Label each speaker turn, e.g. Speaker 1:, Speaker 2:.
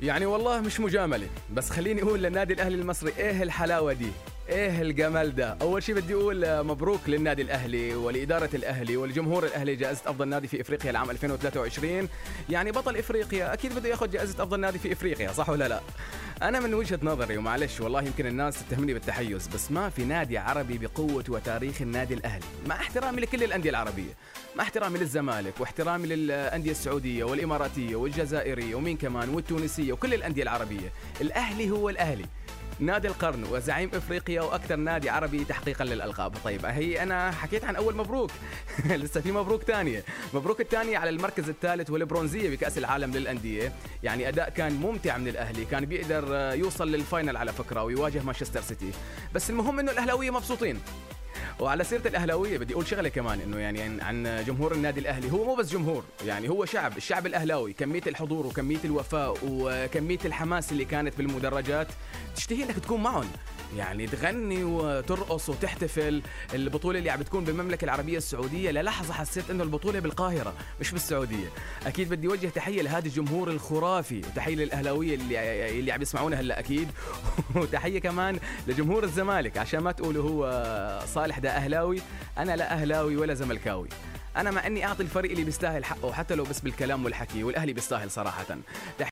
Speaker 1: يعني والله مش مجاملة. بس خليني أقول للنادي الأهلي المصري إيه الحلاوة دي؟ إيه الجمال ده؟ أول شيء بدي أقول مبروك للنادي الأهلي ولإدارة الأهلي والجمهور الأهلي جائزة أفضل نادي في إفريقيا العام 2023 يعني بطل إفريقيا أكيد بده ياخذ جائزة أفضل نادي في إفريقيا صح ولا لا؟ أنا من وجهة نظري ومعلش والله يمكن الناس تتهمني بالتحيز بس ما في نادي عربي بقوة وتاريخ النادي الأهلي. مع احترامي لكل الأندية العربية مع احترامي للزمالك واحترامي للأندية السعودية والإماراتية والجزائرية ومين كمان والتونسية وكل الأندية العربية. الأهلي هو الأهلي. نادي القرن وزعيم إفريقيا وأكثر نادي عربي تحقيقا للالقاب طيب هي أنا حكيت عن أول مبروك. لسه في مبروك ثانية مبروك الثانية على المركز الثالث والبرونزية بكأس العالم للأندية. يعني أداء كان ممتع من الأهلي. كان بيقدر يوصل للفاينل على فكرة ويواجه مانشستر سيتي. بس المهم إنه الأهلاوية مبسوطين. وعلى سيرة الأهلاوية بدي أقول شغلة كمان إنه يعني عن جمهور النادي الأهلي. هو مو بس جمهور يعني هو شعب الشعب الأهلاوي. كمية الحضور وكمية الوفاء وكمية الحماس اللي كانت بالمدرجات تشتهي إنك تكون معهم. يعني تغني وترقص وتحتفل. البطولة اللي عم بتكون بالمملكة العربية السعودية للحظة حسيت إنه البطولة بالقاهرة مش بالسعودية. أكيد بدي اوجه تحية لهذا الجمهور الخرافي وتحية للأهلاوية اللي اللي عم يسمعونا هلأ أكيد. وتحية كمان لجمهور الزمالك عشان ما تقولوا هو صالح ده أهلاوي أنا لا أهلاوي ولا زملكاوي. أنا مع إني أعطي الفريق اللي بيستاهل حقه حتى لو بس بالكلام والحكي والأهلي بيستاهل صراحة.